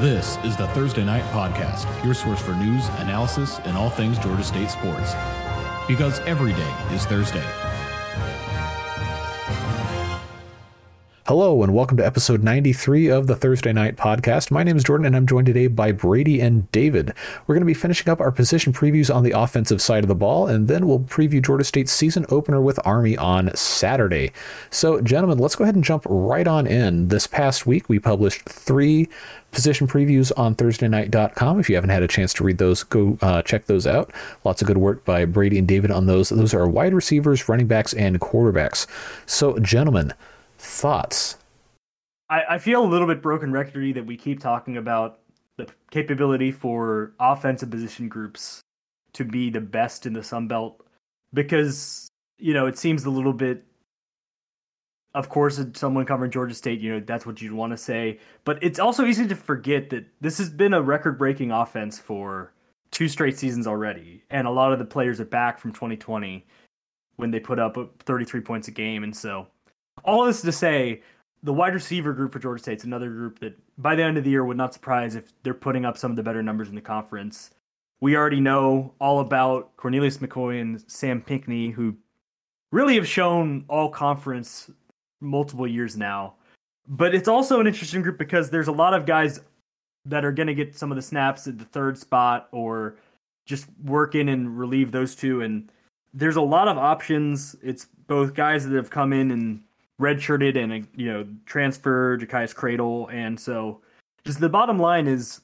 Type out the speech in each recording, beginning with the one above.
This is the Thursday Night Podcast, your source for news, analysis, and all things Georgia State sports. Because every day is Thursday. Hello, and welcome to episode 93 of the Thursday Night Podcast. My name is Jordan, and I'm joined today by Brady and David. We're going to be finishing up our position previews on the offensive side of the ball, and then we'll preview Georgia State's season opener with Army on Saturday. So, gentlemen, let's go ahead and jump right on in. This past week, we published three position previews on thursdaynight.com if you haven't had a chance to read those go uh, check those out lots of good work by brady and david on those those are wide receivers running backs and quarterbacks so gentlemen thoughts? I, I feel a little bit broken recordy that we keep talking about the capability for offensive position groups to be the best in the Sun Belt because you know it seems a little bit of course someone covering Georgia State you know that's what you'd want to say but it's also easy to forget that this has been a record breaking offense for two straight seasons already and a lot of the players are back from 2020 when they put up uh, 33 points a game and so all this to say the wide receiver group for Georgia State's another group that by the end of the year would not surprise if they're putting up some of the better numbers in the conference. We already know all about Cornelius McCoy and Sam Pinckney, who really have shown all conference multiple years now. But it's also an interesting group because there's a lot of guys that are going to get some of the snaps at the third spot or just work in and relieve those two. And there's a lot of options. It's both guys that have come in and redshirted and you know transferred Ja'Kias Cradle, and so just the bottom line is,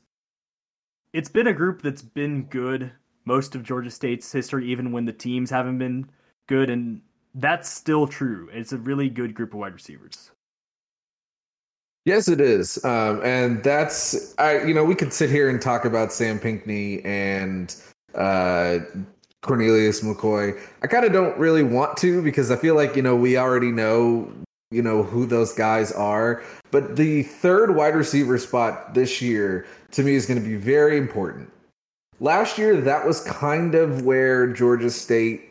it's been a group that's been good most of Georgia State's history, even when the teams haven't been good, and that's still true. It's a really good group of wide receivers. Yes, it is, um, and that's I. You know, we could sit here and talk about Sam Pinckney and uh, Cornelius McCoy. I kind of don't really want to because I feel like you know we already know you know who those guys are. But the third wide receiver spot this year to me is going to be very important. Last year, that was kind of where Georgia State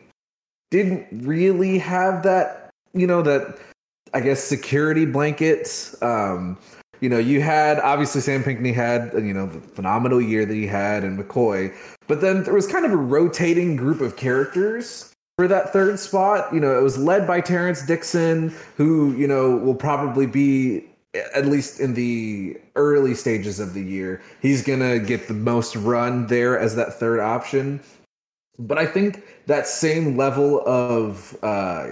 didn't really have that, you know, that I guess security blankets. Um, you know, you had obviously Sam Pinckney had you know the phenomenal year that he had, and McCoy, but then there was kind of a rotating group of characters for that third spot. You know, it was led by Terrence Dixon, who, you know, will probably be at least in the early stages of the year, he's going to get the most run there as that third option. But I think that same level of, uh,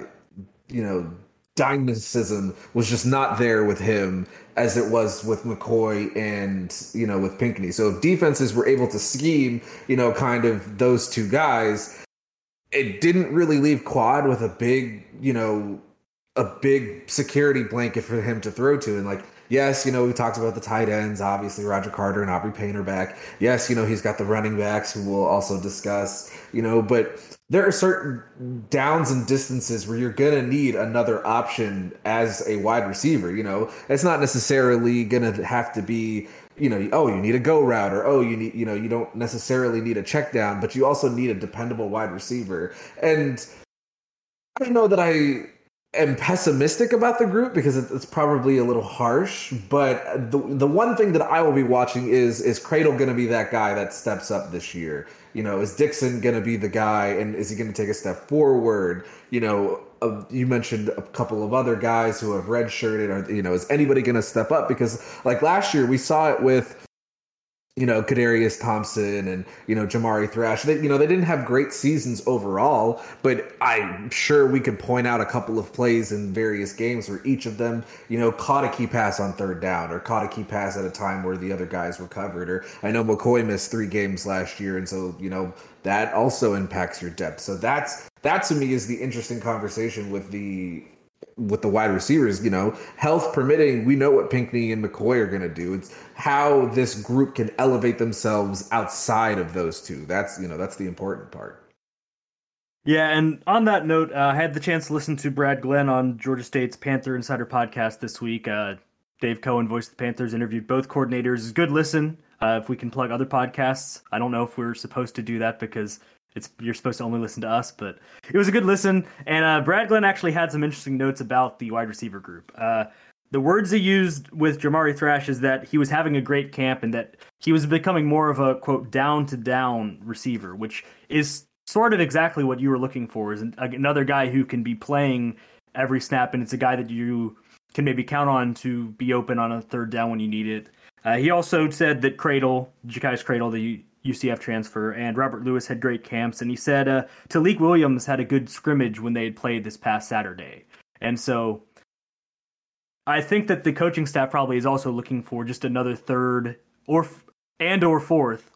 you know, dynamism was just not there with him as it was with McCoy and, you know, with Pinckney. So if defenses were able to scheme, you know, kind of those two guys, it didn't really leave Quad with a big, you know, a big security blanket for him to throw to. And like, yes, you know, we talked about the tight ends, obviously Roger Carter and Aubrey Painter back. Yes, you know, he's got the running backs who we'll also discuss, you know, but there are certain downs and distances where you're going to need another option as a wide receiver, you know. It's not necessarily going to have to be you know, oh, you need a go route, or oh, you need, you know, you don't necessarily need a check down, but you also need a dependable wide receiver. And I don't know that I am pessimistic about the group because it's probably a little harsh. But the the one thing that I will be watching is is Cradle going to be that guy that steps up this year? You know, is Dixon going to be the guy, and is he going to take a step forward? You know, you mentioned a couple of other guys who have redshirted. Are you know, is anybody going to step up? Because like last year, we saw it with you know, Kadarius Thompson and, you know, Jamari Thrash. They, you know, they didn't have great seasons overall, but I'm sure we could point out a couple of plays in various games where each of them, you know, caught a key pass on third down or caught a key pass at a time where the other guys were covered. Or I know McCoy missed three games last year. And so, you know, that also impacts your depth. So that's, that to me is the interesting conversation with the with the wide receivers, you know, health permitting, we know what Pinckney and McCoy are going to do. It's how this group can elevate themselves outside of those two. That's, you know, that's the important part. Yeah, and on that note, uh, I had the chance to listen to Brad Glenn on Georgia State's Panther Insider podcast this week. Uh, Dave Cohen, voice of the Panthers, interviewed both coordinators. Good listen. Uh, if we can plug other podcasts, I don't know if we're supposed to do that because it's you're supposed to only listen to us, but it was a good listen. And uh, Brad Glenn actually had some interesting notes about the wide receiver group. Uh, the words he used with Jamari Thrash is that he was having a great camp and that he was becoming more of a quote down to down receiver, which is sort of exactly what you were looking for. Is another guy who can be playing every snap, and it's a guy that you can maybe count on to be open on a third down when you need it. Uh, he also said that Cradle, Ja'Khious Cradle, the UCF transfer, and Robert Lewis had great camps, and he said uh, Talik Williams had a good scrimmage when they had played this past Saturday, and so I think that the coaching staff probably is also looking for just another third or and or fourth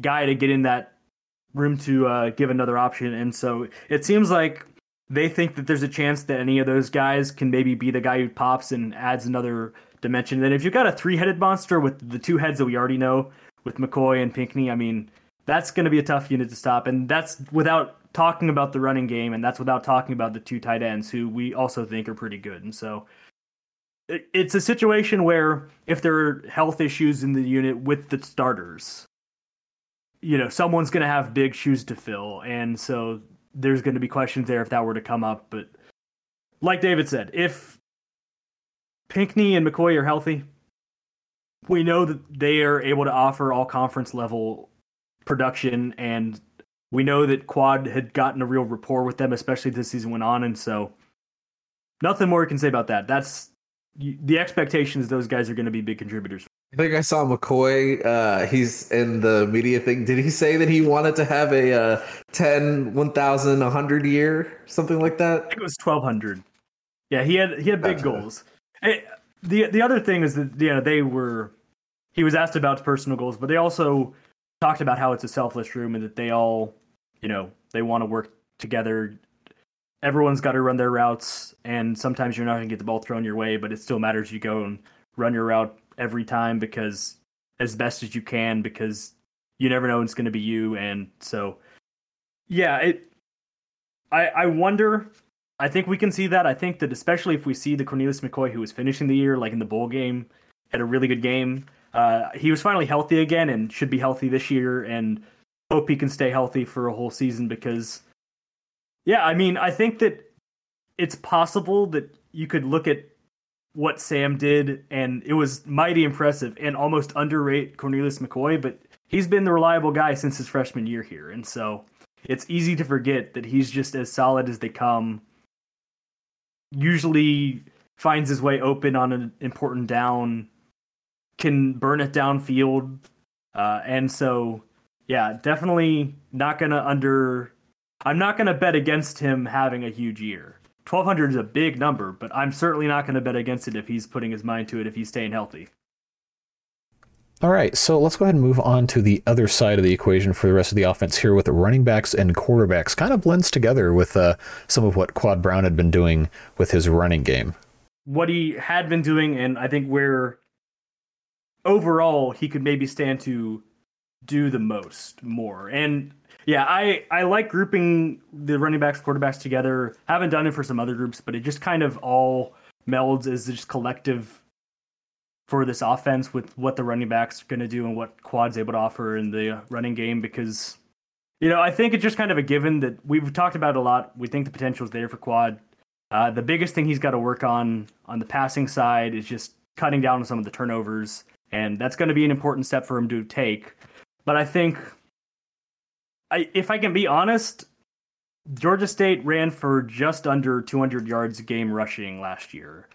guy to get in that room to uh, give another option, and so it seems like they think that there's a chance that any of those guys can maybe be the guy who pops and adds another dimension. Then if you've got a three-headed monster with the two heads that we already know with McCoy and Pinckney, I mean that's going to be a tough unit to stop, and that's without talking about the running game, and that's without talking about the two tight ends who we also think are pretty good, and so it's a situation where if there are health issues in the unit with the starters, you know, someone's going to have big shoes to fill. And so there's going to be questions there if that were to come up. But like David said, if Pinckney and McCoy are healthy, we know that they are able to offer all conference level production. And we know that Quad had gotten a real rapport with them, especially as the season went on. And so nothing more we can say about that. That's the expectations; those guys are going to be big contributors. I think I saw McCoy. Uh, he's in the media thing. Did he say that he wanted to have a uh, 10, 1,000, 100 year, something like that? I think it was 1,200. Yeah, he had he had big gotcha. goals. And the the other thing is that you know they were he was asked about personal goals, but they also talked about how it's a selfless room and that they all you know they want to work together everyone's got to run their routes, and sometimes you're not going to get the ball thrown your way, but it still matters you go and run your route every time because as best as you can because you never know it's going to be you, and so yeah, it. I I wonder. I think we can see that. I think that especially if we see the Cornelius McCoy who was finishing the year like in the bowl game, had a really good game. Uh, he was finally healthy again and should be healthy this year, and hope he can stay healthy for a whole season because yeah, I mean, I think that it's possible that you could look at what Sam did, and it was mighty impressive and almost underrate Cornelius McCoy, but he's been the reliable guy since his freshman year here. And so it's easy to forget that he's just as solid as they come. Usually finds his way open on an important down, can burn it downfield. Uh, and so, yeah, definitely not going to under I'm not going to bet against him having a huge year. 1200 is a big number, but I'm certainly not going to bet against it if he's putting his mind to it if he's staying healthy. All right, so let's go ahead and move on to the other side of the equation for the rest of the offense here with running backs and quarterbacks. Kind of blends together with uh, some of what Quad Brown had been doing with his running game. What he had been doing, and I think where overall he could maybe stand to do the most more. And yeah, I I like grouping the running backs, quarterbacks together. Haven't done it for some other groups, but it just kind of all melds as just collective for this offense with what the running backs are going to do and what Quad's able to offer in the running game because you know, I think it's just kind of a given that we've talked about a lot. We think the potential is there for Quad. Uh, the biggest thing he's got to work on on the passing side is just cutting down on some of the turnovers, and that's going to be an important step for him to take. But I think I, if I can be honest, Georgia State ran for just under 200 yards game rushing last year.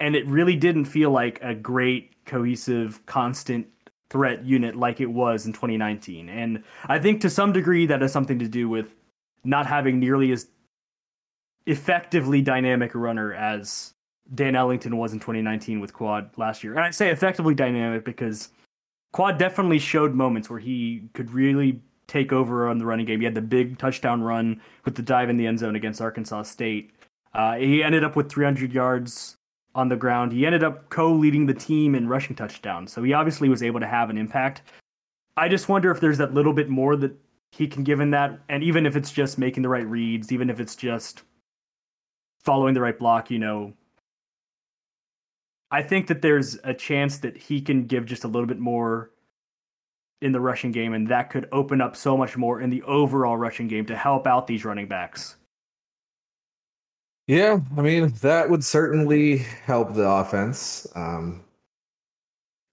And it really didn't feel like a great, cohesive, constant threat unit like it was in 2019. And I think to some degree that has something to do with not having nearly as effectively dynamic a runner as Dan Ellington was in 2019 with Quad last year. And I say effectively dynamic because Quad definitely showed moments where he could really take over on the running game. He had the big touchdown run with the dive in the end zone against Arkansas State. Uh, he ended up with 300 yards on the ground. He ended up co-leading the team in rushing touchdowns. So he obviously was able to have an impact. I just wonder if there's that little bit more that he can give in that, and even if it's just making the right reads, even if it's just following the right block, you know. I think that there's a chance that he can give just a little bit more in the rushing game, and that could open up so much more in the overall rushing game to help out these running backs. Yeah, I mean that would certainly help the offense. Um,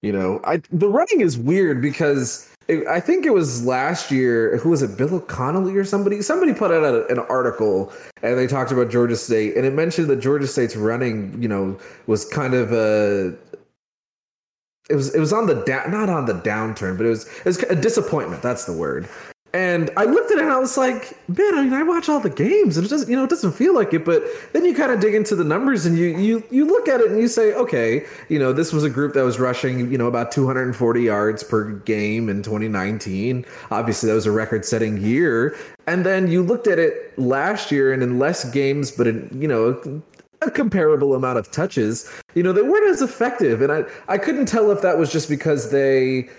you know, I the running is weird because it, I think it was last year. Who was it? Bill Connelly or somebody? Somebody put out a, an article and they talked about Georgia State and it mentioned that Georgia State's running, you know, was kind of a it was it was on the down not on the downturn, but it was it was a disappointment. That's the word. And I looked at it and I was like, man, I mean, I watch all the games and it doesn't, you know, it doesn't feel like it. But then you kind of dig into the numbers and you you you look at it and you say, okay, you know, this was a group that was rushing, you know, about 240 yards per game in 2019. Obviously, that was a record-setting year. And then you looked at it last year and in less games, but in you know a comparable amount of touches, you know, they weren't as effective. And I I couldn't tell if that was just because they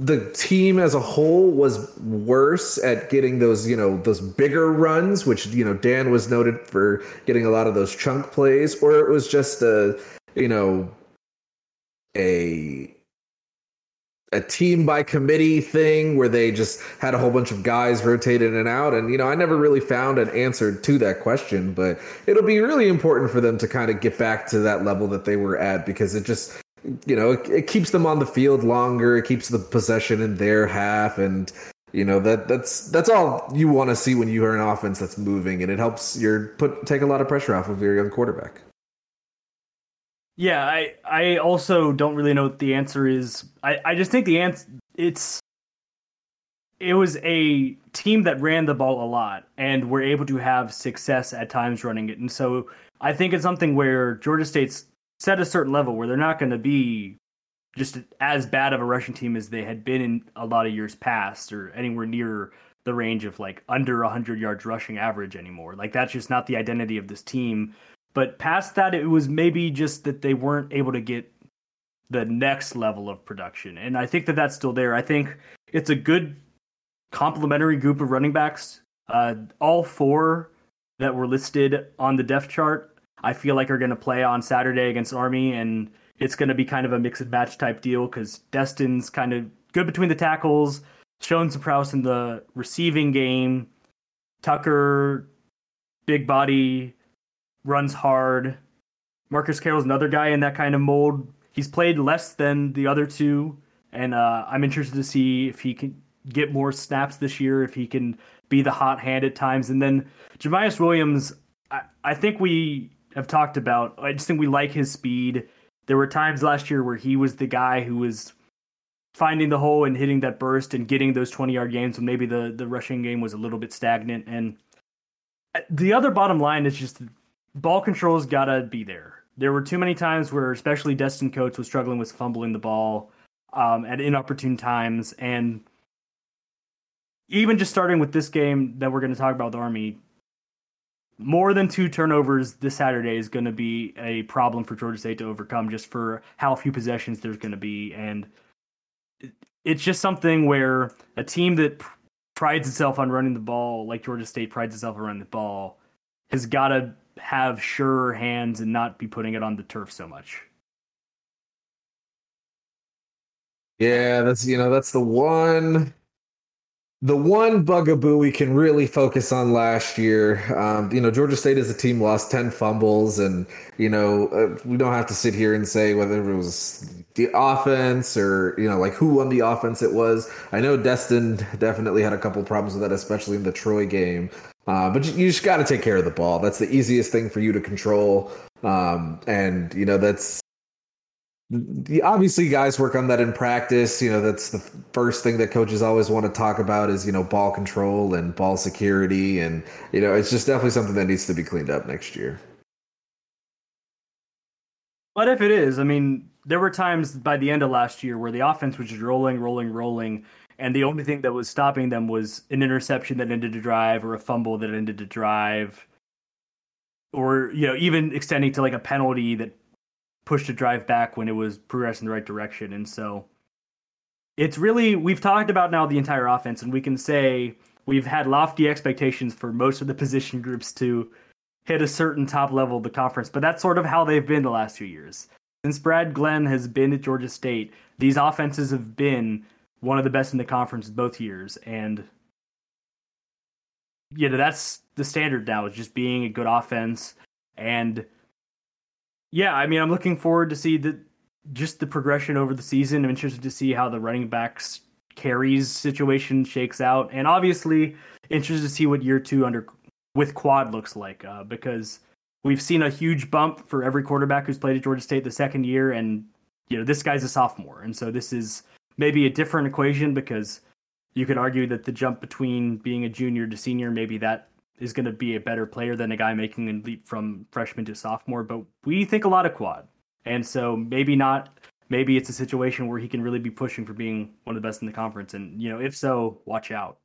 the team as a whole was worse at getting those, you know, those bigger runs, which, you know, Dan was noted for getting a lot of those chunk plays, or it was just a, you know, a a team by committee thing where they just had a whole bunch of guys rotate in and out. And you know i never really found an answer to that question but it'll be really important for them to kind of get back to that level that they were at because it just you know, it, it, keeps them on the field longer. It keeps the possession in their half, and you know that that's that's all you want to see when you are an offense that's moving, and it helps your put take a lot of pressure off of your young quarterback. Yeah, I I also don't really know what the answer is. I I just think the answer it's it was a team that ran the ball a lot and were able to have success at times running it, and so I think it's something where Georgia State's set a certain level where they're not going to be just as bad of a rushing team as they had been in a lot of years past or anywhere near the range of like under 100 yards rushing average anymore. Like that's just not the identity of this team. But past that, it was maybe just that they weren't able to get the next level of production. And I think that that's still there. I think it's a good complementary group of running backs. Uh, all four that were listed on the depth chart I feel like are going to play on Saturday against Army, and it's going to be kind of a mix and match type deal because Destin's kind of good between the tackles, shown some prowess in the receiving game. Tucker, big body, runs hard. Marcus Carroll's another guy in that kind of mold. He's played less than the other two, and uh, I'm interested to see if he can get more snaps this year, if he can be the hot hand at times. And then Jamyest Williams, I, I think we have talked about. I just think we like his speed. There were times last year where he was the guy who was finding the hole and hitting that burst and getting those 20 yard games when maybe the, the rushing game was a little bit stagnant. And the other bottom line is just ball control's got to be there. There were too many times where, especially Destin Coates, was struggling with fumbling the ball um, at inopportune times. And even just starting with this game that we're going to talk about with Army, more than two turnovers this Saturday is going to be a problem for Georgia State to overcome just for how few possessions there's going to be. And it's just something where a team that prides itself on running the ball, like Georgia State prides itself on running the ball, has got to have sure hands and not be putting it on the turf so much. Yeah, that's you know that's the one the one bugaboo we can really focus on last year, um, you know, Georgia State as a team lost 10 fumbles, and, you know, uh, we don't have to sit here and say whether it was the offense or, you know, like who won the offense it was. I know Destin definitely had a couple problems with that, especially in the Troy game. Uh, but you just got to take care of the ball. That's the easiest thing for you to control. Um, and, you know, that's obviously guys work on that in practice. You know that's the first thing that coaches always want to talk about is you know ball control and ball security. And you know it's just definitely something that needs to be cleaned up next year. But if it is i mean there were times by the end of last year where the offense was just rolling rolling rolling. And the only thing that was stopping them was an interception that ended a drive or a fumble that ended a drive. Or you know even extending to like a penalty that pushed a drive back when it was progressing the right direction. And so it's really we've talked about now the entire offense, and we can say we've had lofty expectations for most of the position groups to hit a certain top level of the conference, but that's sort of how they've been the last few years. Since Brad Glenn has been at Georgia State, these offenses have been one of the best in the conference both years, and you know that's the standard now is just being a good offense And yeah, I mean, I'm looking forward to see the just the progression over the season. I'm interested to see how the running backs carries situation shakes out, and obviously interested to see what year two under with quad looks like uh, because we've seen a huge bump for every quarterback who's played at Georgia State the second year, and you know this guy's a sophomore, and so this is maybe a different equation because you could argue that the jump between being a junior to senior maybe that is going to be a better player than a guy making a leap from freshman to sophomore. But we think a lot of quad, and so maybe not. Maybe it's a situation where he can really be pushing for being one of the best in the conference, and you know, if so, watch out.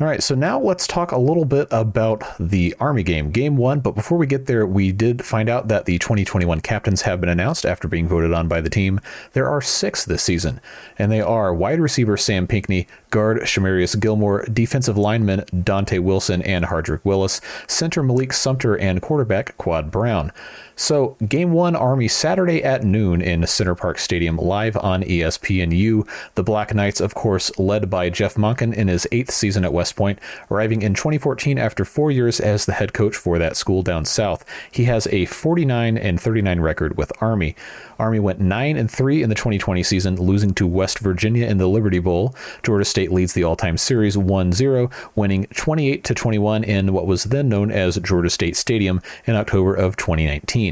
All right, so now let's talk a little bit about the Army game, game one. But before we get there, we did find out that the 2021 captains have been announced after being voted on by the team. There are six this season, and they are wide receiver Sam Pinckney, guard Shamarius Gilmore, defensive lineman Dante Wilson and Hardrick Willis, center Malik Sumter, and quarterback Quad Brown. So, game one, Army Saturday at noon in Center Parc Stadium, live on ESPNU. The Black Knights, of course, led by Jeff Monken in his eighth season at West Point, arriving in 2014 after four years as the head coach for that school down south. He has a 49 and 39 record with Army. Army went 9 and 3 in the 2020 season, losing to West Virginia in the Liberty Bowl. Georgia State leads the all-time series 1-0, winning 28 to 21 in what was then known as Georgia State Stadium in October of 2019.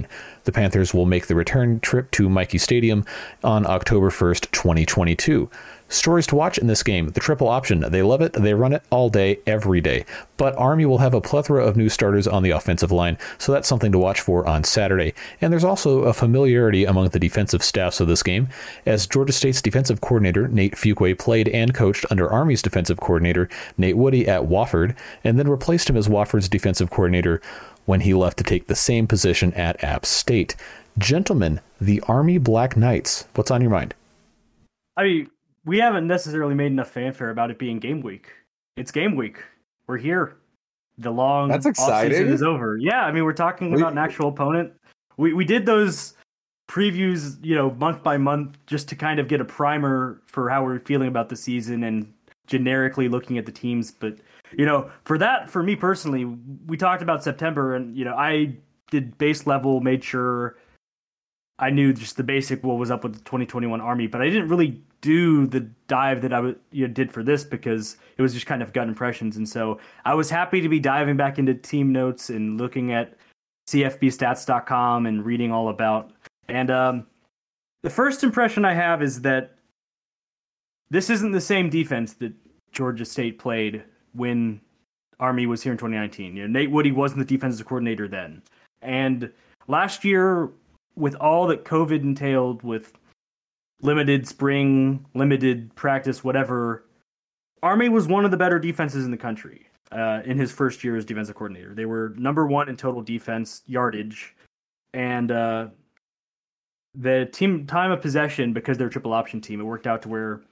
The Panthers will make the return trip to Michie Stadium on October 1st, 2022. Stories to watch in this game the triple option. They love it, they run it all day, every day. But Army will have a plethora of new starters on the offensive line, so that's something to watch for on Saturday. And there's also a familiarity among the defensive staffs of this game, as Georgia State's defensive coordinator, Nate Fuqua, played and coached under Army's defensive coordinator, Nate Woody, at Wofford, and then replaced him as Wofford's defensive coordinator when he left to take the same position at App State. Gentlemen, the Army Black Knights, what's on your mind? I mean, we haven't necessarily made enough fanfare about it being game week. It's game week. We're here. The long That's exciting. is over. Yeah, I mean, we're talking We- about an actual opponent. We we did those previews, you know, month by month, just to kind of get a primer for how we're feeling about the season and generically looking at the teams. But you know, for that, for me personally, we talked about September, and you know, I did base level, made sure I knew just the basic what was up with the 2021 Army, but I didn't really do the dive that I w- you know, did for this because it was just kind of gut impressions. And so I was happy to be diving back into team notes and looking at CFBstats.com and reading all about. And um, the first impression I have is that this isn't the same defense that Georgia State played when Army was here in 2019. You know, Nate Woody wasn't the defensive coordinator then. And last year, with all that COVID entailed, with limited spring, limited practice, whatever, Army was one of the better defenses in the country uh, in his first year as defensive coordinator. They were number one in total defense yardage, and uh, the team time of possession because they're a triple option team. It worked out to where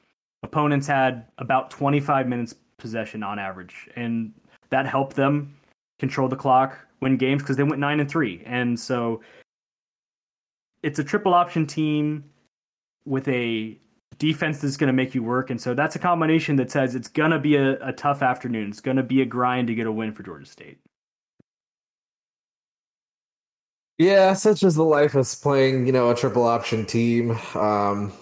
opponents had about 25 minutes possession on average, and that helped them control the clock, win games because they went nine and three, and so it's a triple option team with a defense that's going to make you work. And so that's a combination that says it's going to be a, a tough afternoon. It's going to be a grind to get a win for Georgia State. Yeah, such is the life of playing, you know, a triple option team. Um,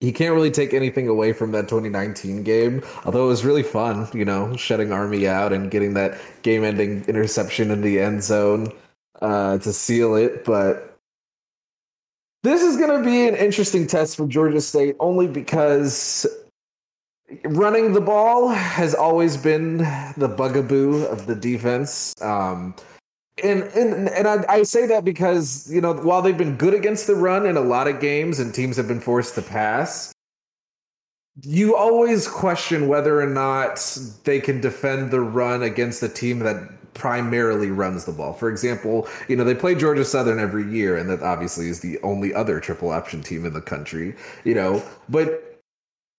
you can't really take anything away from that 2019 game, although it was really fun, you know, shutting Army out and getting that game ending interception in the end zone uh, to seal it. But this is going to be an interesting test for Georgia State only because running the ball has always been the bugaboo of the defense. Um, and and and I, I say that because you know while they've been good against the run in a lot of games and teams have been forced to pass, you always question whether or not they can defend the run against a team that primarily runs the ball. For example, you know they play Georgia Southern every year, and that obviously is the only other triple option team in the country. You know, but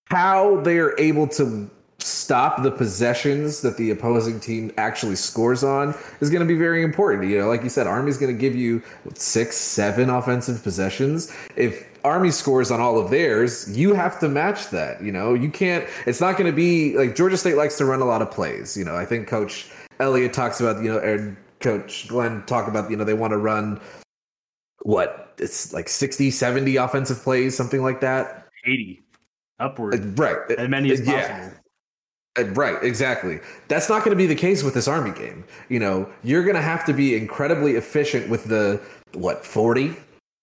how they are able to stop the possessions that the opposing team actually scores on is going to be very important. You know, like you said, Army's going to give you six, seven offensive possessions. If Army scores on all of theirs, you have to match that. You know, you can't, it's not going to be like Georgia State likes to run a lot of plays. You know, I think Coach Elliott talks about, you know, and Coach Glenn talk about, you know, they want to run what it's like 60, 70 offensive plays, something like that. 80 upward. Uh, right. As many as Yeah. possible. Uh, Right, exactly. That's not going to be the case with this Army game. You know, you're going to have to be incredibly efficient with the, what, 40,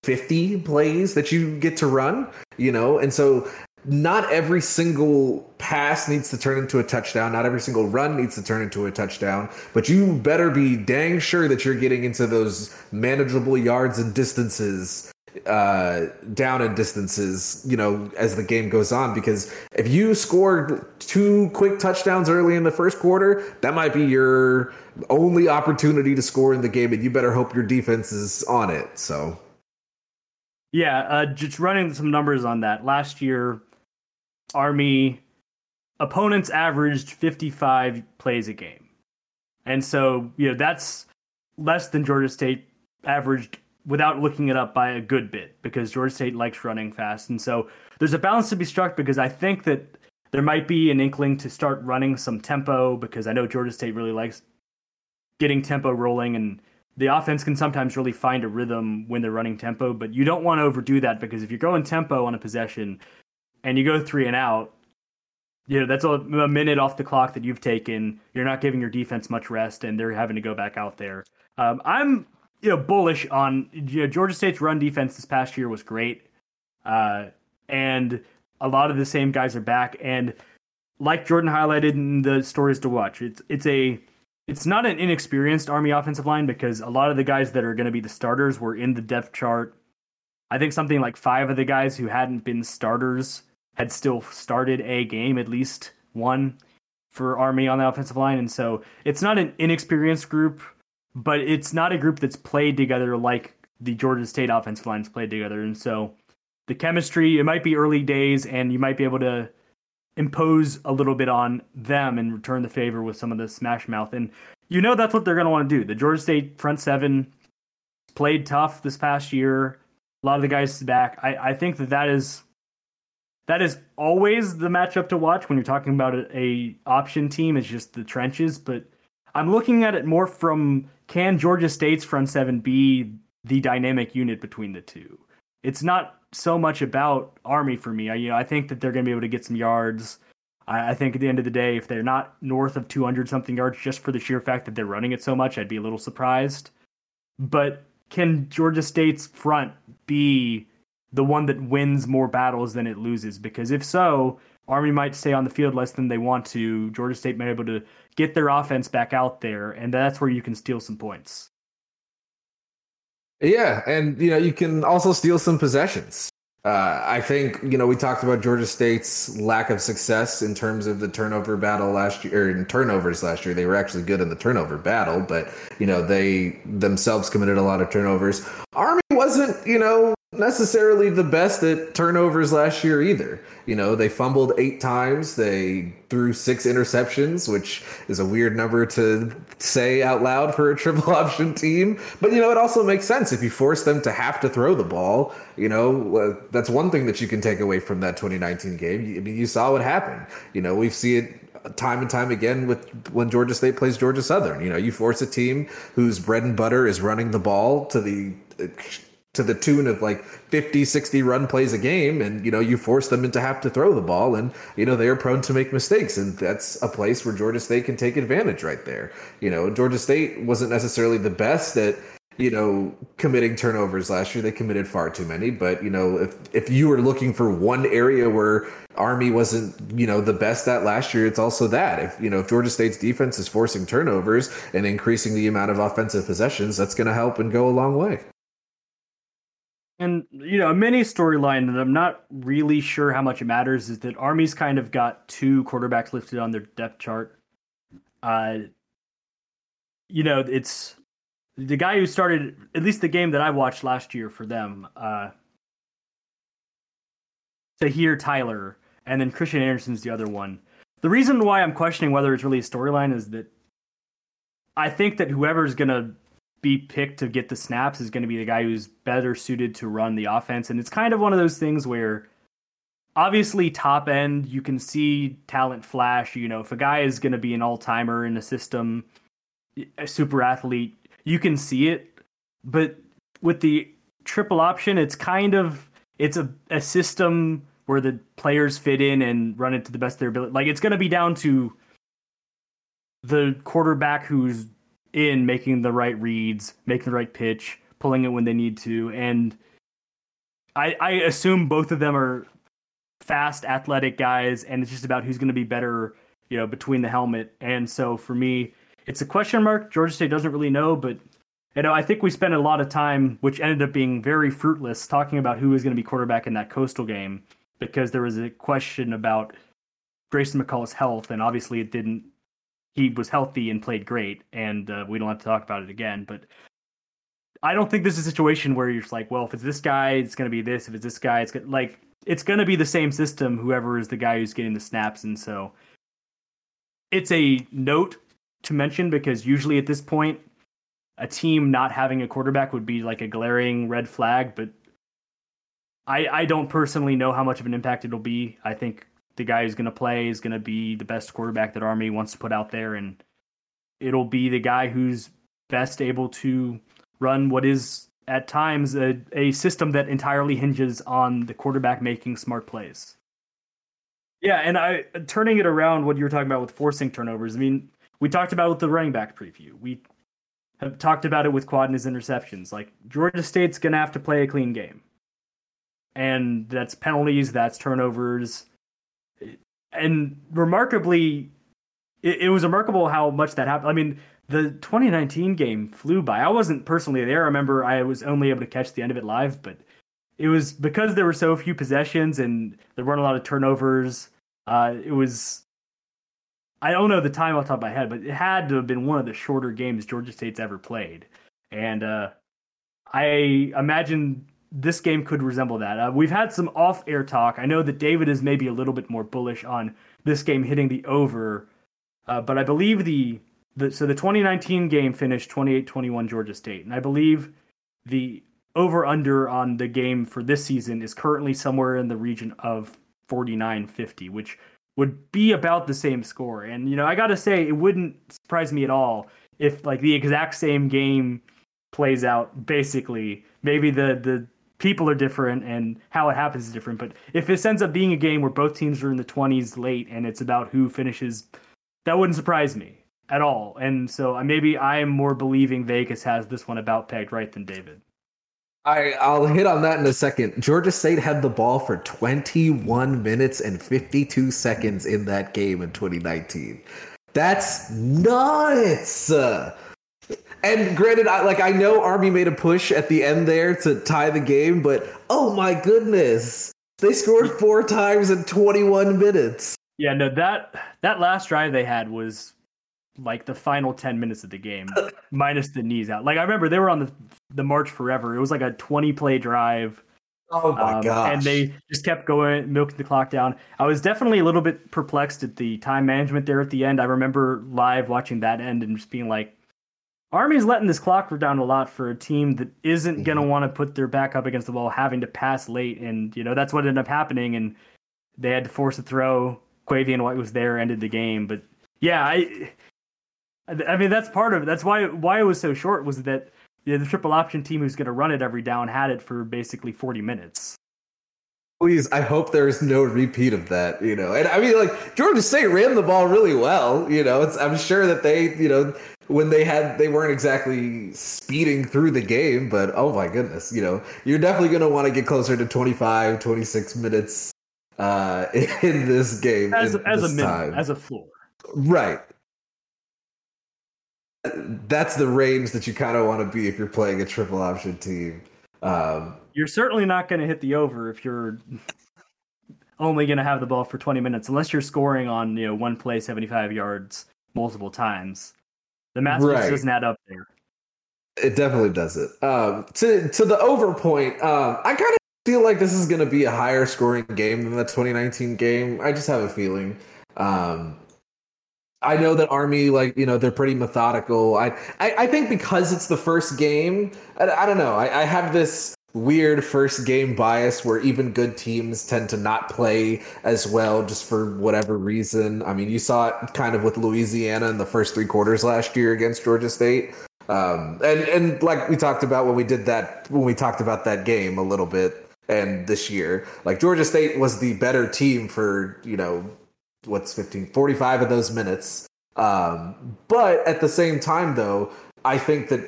50 plays that you get to run, you know? And so not every single pass needs to turn into a touchdown. Not every single run needs to turn into a touchdown. But you better be dang sure that you're getting into those manageable yards and distances uh down in distances you know as the game goes on because if you scored two quick touchdowns early in the first quarter that might be your only opportunity to score in the game and you better hope your defense is on it so Yeah, uh, just running some numbers on that. Last year, Army opponents averaged 55 plays a game. And so, you know, that's less than Georgia State averaged without looking it up by a good bit because Georgia State likes running fast. And so there's a balance to be struck because I think that there might be an inkling to start running some tempo because I know Georgia State really likes getting tempo rolling and the offense can sometimes really find a rhythm when they're running tempo, but you don't want to overdo that because if you're going tempo on a possession and you go three and out, you know, that's a, a minute off the clock that you've taken. You're not giving your defense much rest and they're having to go back out there. Um, I'm, you know, bullish on you know, Georgia State's run defense this past year was great. Uh, and a lot of the same guys are back. And like Jordan highlighted in the stories to watch, it's, it's a, it's not an inexperienced Army offensive line because a lot of the guys that are going to be the starters were in the depth chart. I think something like five of the guys who hadn't been starters had still started a game, at least one for Army on the offensive line. And so it's not an inexperienced group, but it's not a group that's played together like the Georgia State offensive lines played together. And so the chemistry, it might be early days and you might be able to impose a little bit on them and return the favor with some of the smash mouth. And you know that's what they're going to want to do. The Georgia State front seven played tough this past year. A lot of the guys back. I, I think that that is that is always the matchup to watch when you're talking about a, a option team. It's just the trenches, but I'm looking at it more from can Georgia State's front seven be the dynamic unit between the two? It's not so much about Army for me. I, you know, I think that they're going to be able to get some yards. I, I think at the end of the day, if they're not north of 200 something yards, just for the sheer fact that they're running it so much, I'd be a little surprised. But can Georgia State's front be the one that wins more battles than it loses? Because if so, Army might stay on the field less than they want to. Georgia State may be able to get their offense back out there, and that's where you can steal some points. Yeah, and you know you can also steal some possessions. Uh, I think you know we talked about Georgia State's lack of success in terms of the turnover battle last year, or in turnovers last year. They were actually good in the turnover battle, but you know they themselves committed a lot of turnovers. Army wasn't you know necessarily the best at turnovers last year either. You know they fumbled eight times, they threw six interceptions, which is a weird number to say out loud for a triple option team. But you know, it also makes sense if you force them to have to throw the ball. You know, uh, that's one thing that you can take away from that 2019 game. I mean, you saw what happened. You know, we've seen it time and time again with when Georgia State plays Georgia Southern. You know, you force a team whose bread and butter is running the ball to the to the tune of like 50 60 run plays a game and you know you force them into have to throw the ball and you know they're prone to make mistakes and that's a place where Georgia State can take advantage right there. You know Georgia State wasn't necessarily the best at you know committing turnovers last year. They committed far too many but you know if if you were looking for one area where army wasn't you know the best at last year it's also that. If you know if georgia state's defense is forcing turnovers and increasing the amount of offensive possessions that's going to help and go a long way And you know, a mini storyline that I'm not really sure how much it matters is that Army's kind of got two quarterbacks listed on their depth chart. Uh, you know, it's the guy who started at least the game that I watched last year for them. Uh, Tyhier Tyler, and then Christian Anderson's the other one. The reason why I'm questioning whether it's really a storyline is that I think that whoever's gonna be picked to get the snaps is going to be the guy who's better suited to run the offense. And it's kind of one of those things where obviously top end you can see talent flash, you know, if a guy is going to be an all-timer in a system, a super athlete, you can see it, but with the triple option, it's kind of it's a, a system where the players fit in and run it to the best of their ability. Like it's going to be down to the quarterback who's in making the right reads, making the right pitch, pulling it when they need to, and I, I assume both of them are fast, athletic guys, and it's just about who's going to be better, you know, between the helmet. And so for me, it's a question mark. Georgia State doesn't really know, but you know, I think we spent a lot of time, which ended up being very fruitless, talking about who was going to be quarterback in that coastal game because there was a question about Grayson McCullough's health, and obviously it didn't. He was healthy and played great, and uh, we don't have to talk about it again. But I don't think this is a situation where you're just like, well, if it's this guy, it's going to be this. If it's this guy, it's gonna, like it's going to be the same system. Whoever is the guy who's getting the snaps, and so it's a note to mention because usually at this point, a team not having a quarterback would be like a glaring red flag. But I I don't personally know how much of an impact it'll be. I think the guy who's going to play is going to be the best quarterback that Army wants to put out there, and it'll be the guy who's best able to run what is at times a, a system that entirely hinges on the quarterback making smart plays. Yeah, and I turning it around what you were talking about with forcing turnovers. I mean, we talked about with the running back preview. We have talked about it with quad and his interceptions. Like Georgia State's gonna have to play a clean game, and that's penalties, that's turnovers, and remarkably, it, it was remarkable how much that happened. I mean, the 2019 game flew by. I wasn't personally there. I remember I was only able to catch the end of it live, but it was because there were so few possessions and there weren't a lot of turnovers. Uh, it was I don't know the time off the top of my head, but it had to have been one of the shorter games Georgia State's ever played, and uh, I imagine this game could resemble that. Uh, we've had some off-air talk. I know that David is maybe a little bit more bullish on this game hitting the over, uh, but I believe the the, so the 2019 game finished 28-21 Georgia State, and I believe the over under on the game for this season is currently somewhere in the region of 49-50, which would be about the same score. And you know, I got to say it wouldn't surprise me at all if like the exact same game plays out basically. Maybe the the people are different and how it happens is different, but if this ends up being a game where both teams are in the 20s late and it's about who finishes that wouldn't surprise me at all. And so uh, maybe I am more believing Vegas has this one about pegged right than David. I, I'll hit on that in a second. Georgia State had the ball for 21 minutes and 52 seconds in that game in 2019. That's nuts. And granted, I like I know Army made a push at the end there to tie the game, but oh my goodness, they scored four times in 21 minutes. Yeah, no that that last drive they had was like the final 10 minutes of the game minus the knees out. Like i remember they were on the the march forever. It was like a 20 play drive. Oh my um, god and they just kept going milking the clock down. I was definitely a little bit perplexed at the time management there at the end. I remember live watching that end and just being like army's letting this clock go down a lot for a team that isn't mm-hmm. going to want to put their back up against the wall having to pass late and you know that's what ended up happening and they had to force a throw Quavian White was there, ended the game. But yeah, I I mean, that's part of it. That's why why it was so short was that you know, the triple option team who's going to run it every down had it for basically 40 minutes. Please, I hope there's no repeat of that, you know. And I mean, like Georgia State ran the ball really well, you know. I'm sure that they, you know, when they had they weren't exactly speeding through the game, but oh my goodness, you know, you're definitely going to want to get closer to 25, 26 minutes uh in this game as, as a minimum, as a floor. Right that's the range that you kind of want to be if you're playing a triple option team. Um, you're certainly not going to hit the over if you're only going to have the ball for 20 minutes, unless you're scoring on you know one play 75 yards multiple times. The math right. just doesn't add up there. It definitely doesn't. Um, to to the over point, um, I kind of feel like this is going to be a higher scoring game than the 2019 game. I just have a feeling. Um, I know that Army, like you know, they're pretty methodical. I I, I think because it's the first game, I, I don't know. I, I have this weird first game bias where even good teams tend to not play as well just for whatever reason. I mean, you saw it kind of with Louisiana in the first three quarters last year against Georgia State. Um, and and like we talked about when we did that when we talked about that game a little bit and this year, like Georgia State was the better team for you know what's 15 45 of those minutes. Um, but at the same time, though, I think that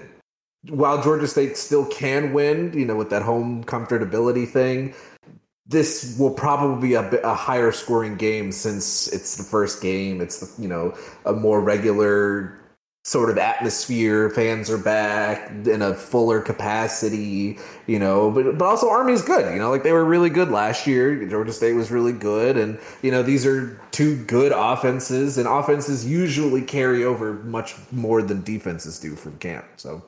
while Georgia State still can win, you know, with that home comfortability thing, this will probably be a, bit, a higher scoring game since it's the first game. It's the, you know a more regular sort of atmosphere. Fans are back in a fuller capacity, you know. But but also Army's good, you know. Like they were really good last year. Georgia State was really good, and you know these are two good offenses, and offenses usually carry over much more than defenses do from camp. So.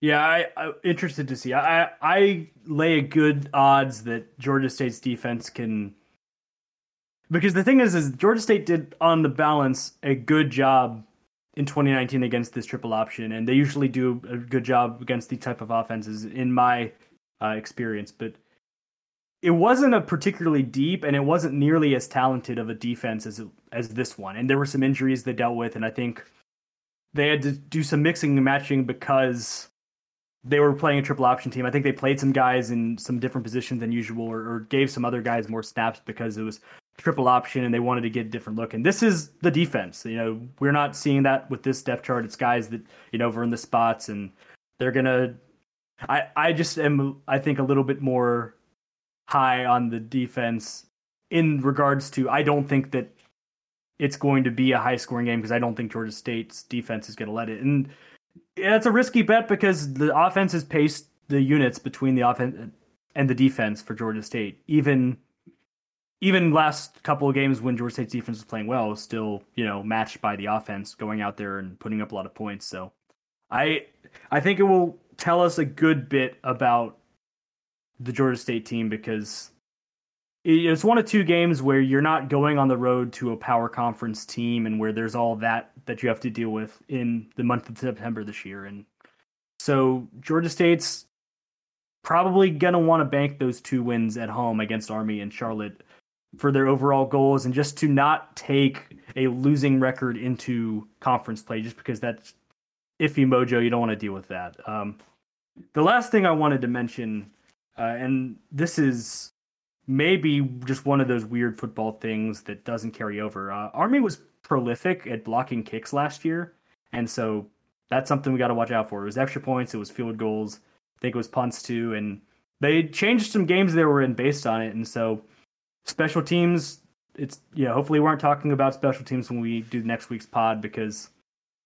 Yeah, I, I'm interested to see. I I lay a good odds that Georgia State's defense can because the thing is is Georgia State did on the balance a good job in 2019 against this triple option and they usually do a good job against these type of offenses in my uh, experience but it wasn't a particularly deep and it wasn't nearly as talented of a defense as as this one and there were some injuries they dealt with and I think they had to do some mixing and matching because they were playing a triple option team. I think they played some guys in some different positions than usual, or, or, gave some other guys more snaps because it was triple option and they wanted to get a different look. And this is the defense. You know, we're not seeing that with this depth chart. It's guys that you know in the spots and they're gonna. I I just am I think a little bit more high on the defense in regards to I don't think that it's going to be a high scoring game because I don't think Georgia State's defense is going to let it. And yeah, it's a risky bet because the offense has paced the units between the offense and the defense for Georgia State. Even even last couple of games when Georgia State's defense was playing well, was still you know matched by the offense going out there and putting up a lot of points. So I I think it will tell us a good bit about the Georgia State team because it's one of two games where you're not going on the road to a power conference team and where there's all that that you have to deal with in the month of September this year. And so Georgia State's probably going to want to bank those two wins at home against Army and Charlotte for their overall goals and just to not take a losing record into conference play just because that's iffy mojo. You don't want to deal with that. Um, the last thing I wanted to mention, uh, and this is maybe just one of those weird football things that doesn't carry over. Uh, Army was prolific at blocking kicks last year, and so that's something we got to watch out for. It was extra points, it was field goals, I think it was punts too, and they changed some games they were in based on it, and so special teams. It's yeah. Hopefully, we aren't talking about special teams when we do next week's pod because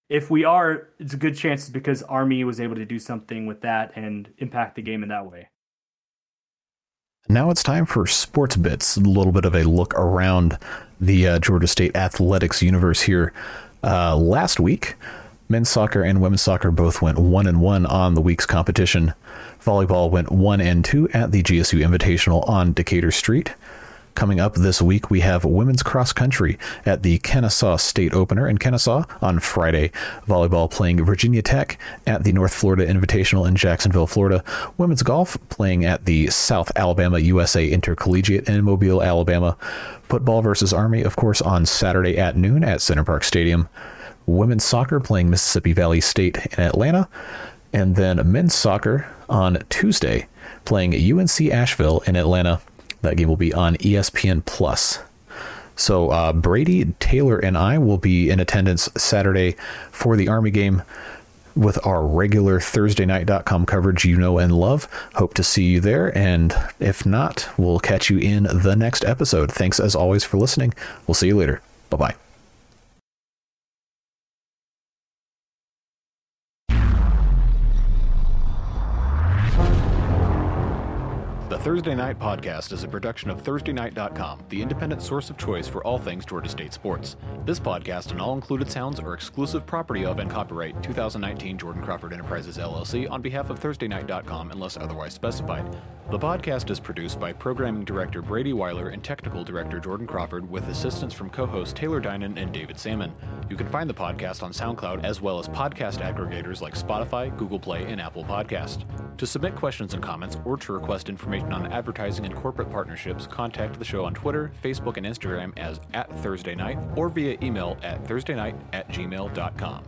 if we are, it's a good chance because Army was able to do something with that and impact the game in that way. Now it's time for Sports Bits, a little bit of a look around the uh, Georgia State athletics universe here. Uh, last week, men's soccer and women's soccer both went one and one on the week's competition. Volleyball went one and two at the GSU Invitational on Decatur Street. Coming up this week, we have women's cross country at the Kennesaw State Opener in Kennesaw on Friday. Volleyball playing Virginia Tech at the North Florida Invitational in Jacksonville, Florida. Women's golf playing at the South Alabama USA Intercollegiate in Mobile, Alabama. Football versus Army, of course, on Saturday at noon at Center Parc Stadium. Women's soccer playing Mississippi Valley State in Atlanta. And then men's soccer on Tuesday playing UNC Asheville in Atlanta. That game will be on ESPN Plus. So uh, Brady, Taylor, and I will be in attendance Saturday for the Army game with our regular ThursdayNight.com coverage you know and love. Hope to see you there. And if not, we'll catch you in the next episode. Thanks as always for listening. We'll see you later. Bye bye. Thursday Night Podcast is a production of ThursdayNight.com, the independent source of choice for all things Georgia State sports. This podcast and all included sounds are exclusive property of and copyright 2019 Jordan Crawford Enterprises LLC on behalf of ThursdayNight.com unless otherwise specified. The podcast is produced by Programming Director Brady Weiler and Technical Director Jordan Crawford with assistance from co hosts Taylor Dinan and David Salmon. You can find the podcast on SoundCloud as well as podcast aggregators like Spotify, Google Play, and Apple Podcast. To submit questions and comments or to request information on advertising and corporate partnerships, contact the show on Twitter, Facebook, and Instagram as at Thursday Night or via email at thursdaynight at gmail.com.